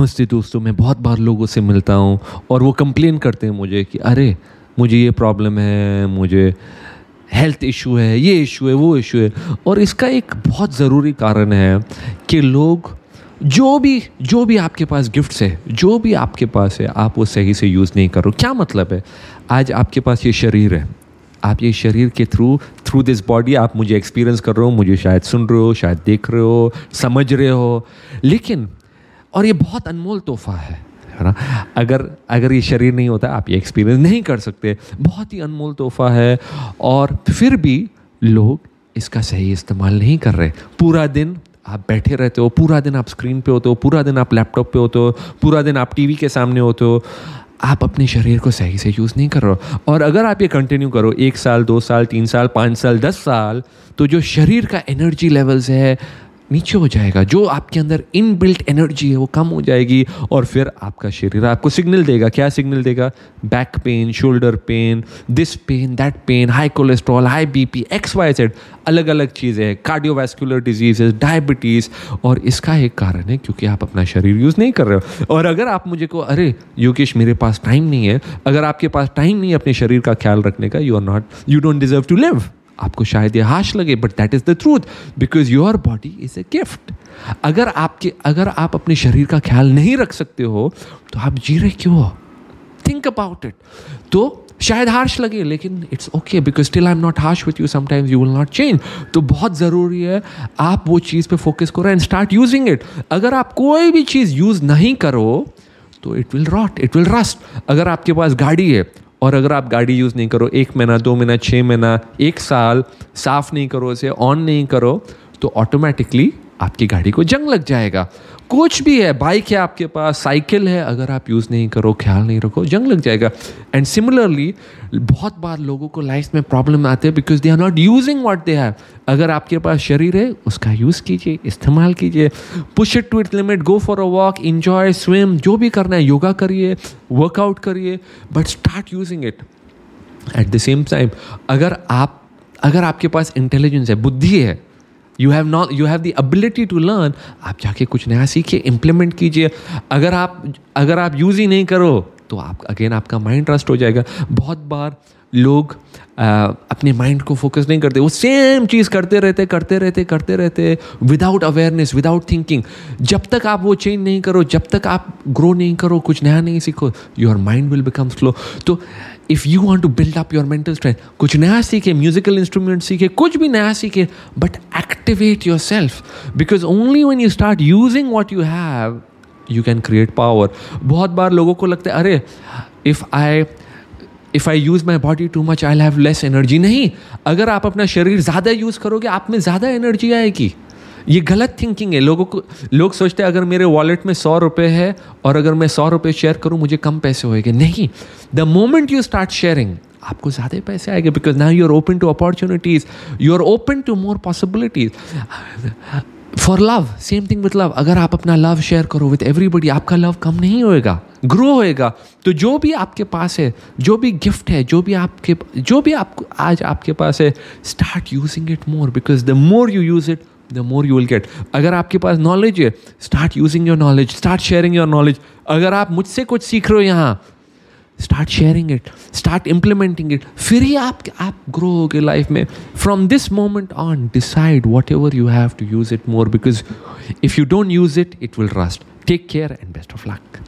नमस्ते दोस्तों, मैं बहुत बार लोगों से मिलता हूँ और वो कंप्लेन करते हैं मुझे कि, अरे, मुझे ये प्रॉब्लम है, मुझे हेल्थ इशू है, ये इशू है, वो इशू है। और इसका एक बहुत ज़रूरी कारण है कि लोग, जो भी जो भी आपके पास गिफ्ट्स है, जो भी आपके पास है, आप वो सही से यूज़ नहीं करो। क्या मतलब है? आज आपके पास ये शरीर है। आप ये शरीर के थ्रू थ्रू दिस बॉडी आप मुझे एक्सपीरियंस कर रहे हो, मुझे शायद सुन रहे हो, शायद देख रहे हो, समझ रहे हो। लेकिन और ये बहुत अनमोल तोहफा है ना? अगर अगर ये शरीर नहीं होता, आप ये एक्सपीरियंस नहीं कर सकते। बहुत ही अनमोल तोहफा है और फिर भी लोग इसका सही इस्तेमाल नहीं कर रहे। पूरा दिन आप बैठे रहते हो, पूरा दिन आप स्क्रीन पे होते हो, पूरा दिन आप लैपटॉप पे होते हो, पूरा दिन आप टीवी के सामने होते हो। आप अपने शरीर को सही से यूज़ नहीं कर रहे हो। और अगर आप ये कंटिन्यू करो, एक साल, दो साल, तीन साल, पाँच साल, दस साल तो जो शरीर का एनर्जी लेवल्स है नीचे हो जाएगा। जो आपके अंदर इन बिल्ट एनर्जी है, वो कम हो जाएगी और फिर आपका शरीर आपको सिग्नल देगा। क्या सिग्नल देगा? Back pain shoulder pain this pain that pain high cholesterol high BP X Y Z अलग अलग चीज़ें हैं। कार्डियोवैस्कुलर डिजीजेस डायबिटीज़ और इसका एक कारण है क्योंकि आप अपना शरीर यूज़ नहीं कर रहे हो। और अगर आप मुझे को, अरे, योगेश, मेरे पास टाइम नहीं है। अगर आपके पास टाइम नहीं है अपने शरीर का ख्याल रखने का you are not you don't deserve to live आपको शायद ये हाश लगे but that is the truth because your body is a gift अगर आपके, अगर आप अपने शरीर का ख्याल नहीं रख सकते हो तो आप जी रहे क्यों थिंक अबाउट इट तो शायद हार्श लगे, लेकिन it's okay because still I am not harsh with you sometimes you will not change तो बहुत ज़रूरी है, आप वो चीज़ पे फोकस करो एंड स्टार्ट यूजिंग इट अगर आप कोई भी चीज़ यूज़ नहीं करो तो it will rot it will rust अगर आपके पास गाड़ी है और अगर आप गाड़ी यूज़ नहीं करो, एक महीना, दो महीना छः महीना, एक साल साफ़ नहीं करो, इसे ऑन नहीं करो तो ऑटोमेटिकली आपकी गाड़ी को जंग लग जाएगा। कुछ भी है बाइक है आपके पास साइकिल है, अगर आप यूज़ नहीं करो, ख्याल नहीं रखो, जंग लग जाएगा। एंड सिमिलरली बहुत बार लोगों को लाइफ में प्रॉब्लम आते हैं because they are not using what they have अगर आपके पास शरीर है, उसका यूज़ कीजिए, इस्तेमाल कीजिए push it to it limit go for a walk enjoy swim जो भी करना है योगा करिए वर्कआउट करिए but start using it at the same time अगर आप, अगर आपके पास इंटेलिजेंस है, बुद्धि है you have not you have the ability to learn आप जाके कुछ नया सीखिए इम्प्लीमेंट कीजिए। अगर आप अगर आप यूज़ ही नहीं करो तो आप अगेन आपका माइंड ट्रस्ट हो जाएगा। बहुत बार लोग आ, अपने माइंड को फोकस नहीं करते। वो सेम चीज़ करते रहते करते रहते करते रहते विदाउट अवेयरनेस विदाउट थिंकिंग जब तक आप वो चेंज नहीं करो जब तक आप ग्रो नहीं करो कुछ नया नहीं सीखो your mind will become slow तो if you want to build up your mental strength कुछ नया सीखे म्यूजिकल इंस्ट्रूमेंट सीखे कुछ भी नया सीखे but activate your self because only one you start using what you have you can create power बहुत बार लोगों को लगता है अरे if I if I use my body too much I have less energy नहीं, अगर आप अपना शरीर ज़्यादा यूज़ करोगे, आप में ज़्यादा एनर्जी आएगी। ये गलत थिंकिंग है। लोगों को, लोग सोचते हैं, अगर मेरे वॉलेट में सौ रुपये है और अगर मैं सौ रुपये शेयर करूँ, मुझे कम पैसे होएँगे। नहीं the moment you start sharing आपको ज़्यादा पैसे आएँगे because now you are open to opportunities you are open to more possibilities for love same thing with love अगर आप अपना लव शेयर करो विथ एवरीबडी आपका लव कम नहीं होएगा ग्रो होएगा। तो जो भी आपके पास है, जो भी गिफ्ट है, जो भी आपके, जो भी आप, आज आपके पास है start using it more because the more you use it the more you will get अगर आपके पास नॉलेज है start using your knowledge start sharing your knowledge अगर आप मुझसे कुछ सीख रहे हो यहाँ start sharing it start implementing it फिर ही आप आप ग्रो हो गए लाइफ में. From this moment on decide whatever you have to use it more because if you don't use it it will rust take care and best of luck